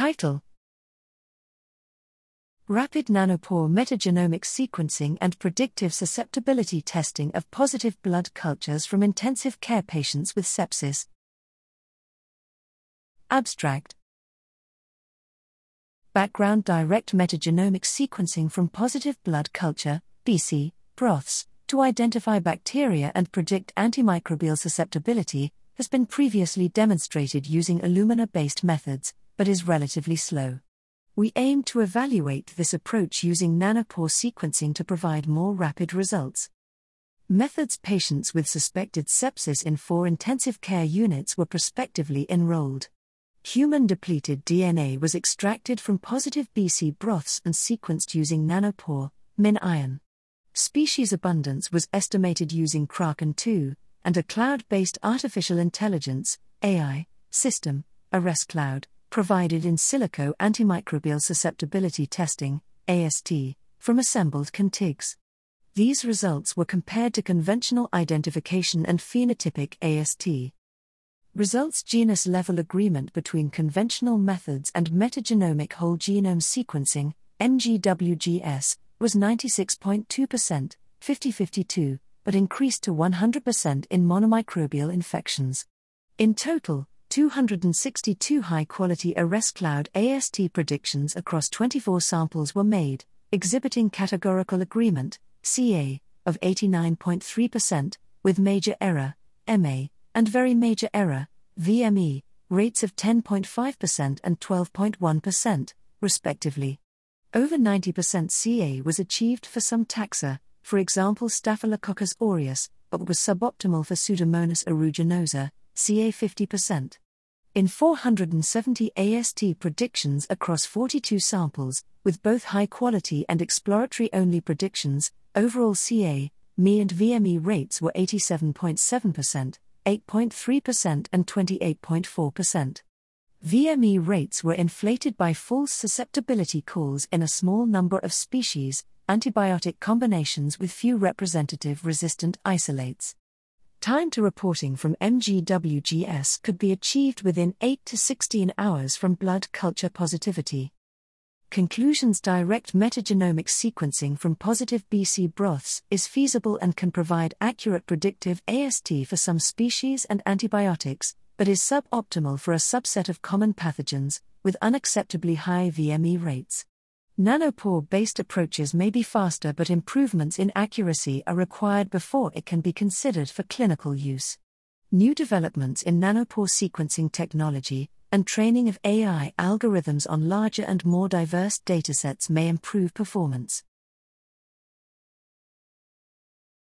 Title. Rapid nanopore metagenomic sequencing and predictive susceptibility testing of positive blood cultures from intensive care patients with sepsis. Abstract. Background direct metagenomic sequencing from positive blood culture, BC, broths, to identify bacteria and predict antimicrobial susceptibility has been previously demonstrated using Illumina based methods, but is relatively slow. We aim to evaluate this approach using nanopore sequencing to provide more rapid results. Methods patients with suspected sepsis in four intensive care units were prospectively enrolled. Human depleted DNA was extracted from positive BC broths and sequenced using nanopore, MinION. Species abundance was estimated using Kraken 2, and a cloud based artificial intelligence AI, system, AREScloud, provided in silico antimicrobial susceptibility testing, AST, from assembled contigs. These results were compared to conventional identification and phenotypic AST. Results genus level agreement between conventional methods and metagenomic whole genome sequencing, MGWGS, was 96.2%, 50 52, but increased to 100% in monomicrobial infections. In total, 262 high quality AREScloud AST predictions across 24 samples were made, exhibiting categorical agreement, CA, of 89.3%, with major error, MA, and very major error, VME, rates of 10.5% and 12.1%, respectively. Over 90% CA was achieved for some taxa, for example Staphylococcus aureus, but was suboptimal for Pseudomonas aeruginosa, CA 50%. In 470 AST predictions across 42 samples, with both high quality and exploratory only predictions, overall CA, ME and VME rates were 87.7%, 8.3%, and 28.4%. VME rates were inflated by false susceptibility calls in a small number of species, antibiotic combinations with few representative resistant isolates. Time to reporting from MGWGS could be achieved within 8 to 16 hours from blood culture positivity. Conclusions Direct metagenomic sequencing from positive BC broths is feasible and can provide accurate predictive AST for some species and antibiotics, but is suboptimal for a subset of common pathogens, with unacceptably high VME rates. Nanopore based approaches may be faster, but improvements in accuracy are required before it can be considered for clinical use. New developments in nanopore sequencing technology and training of AI algorithms on larger and more diverse datasets may improve performance.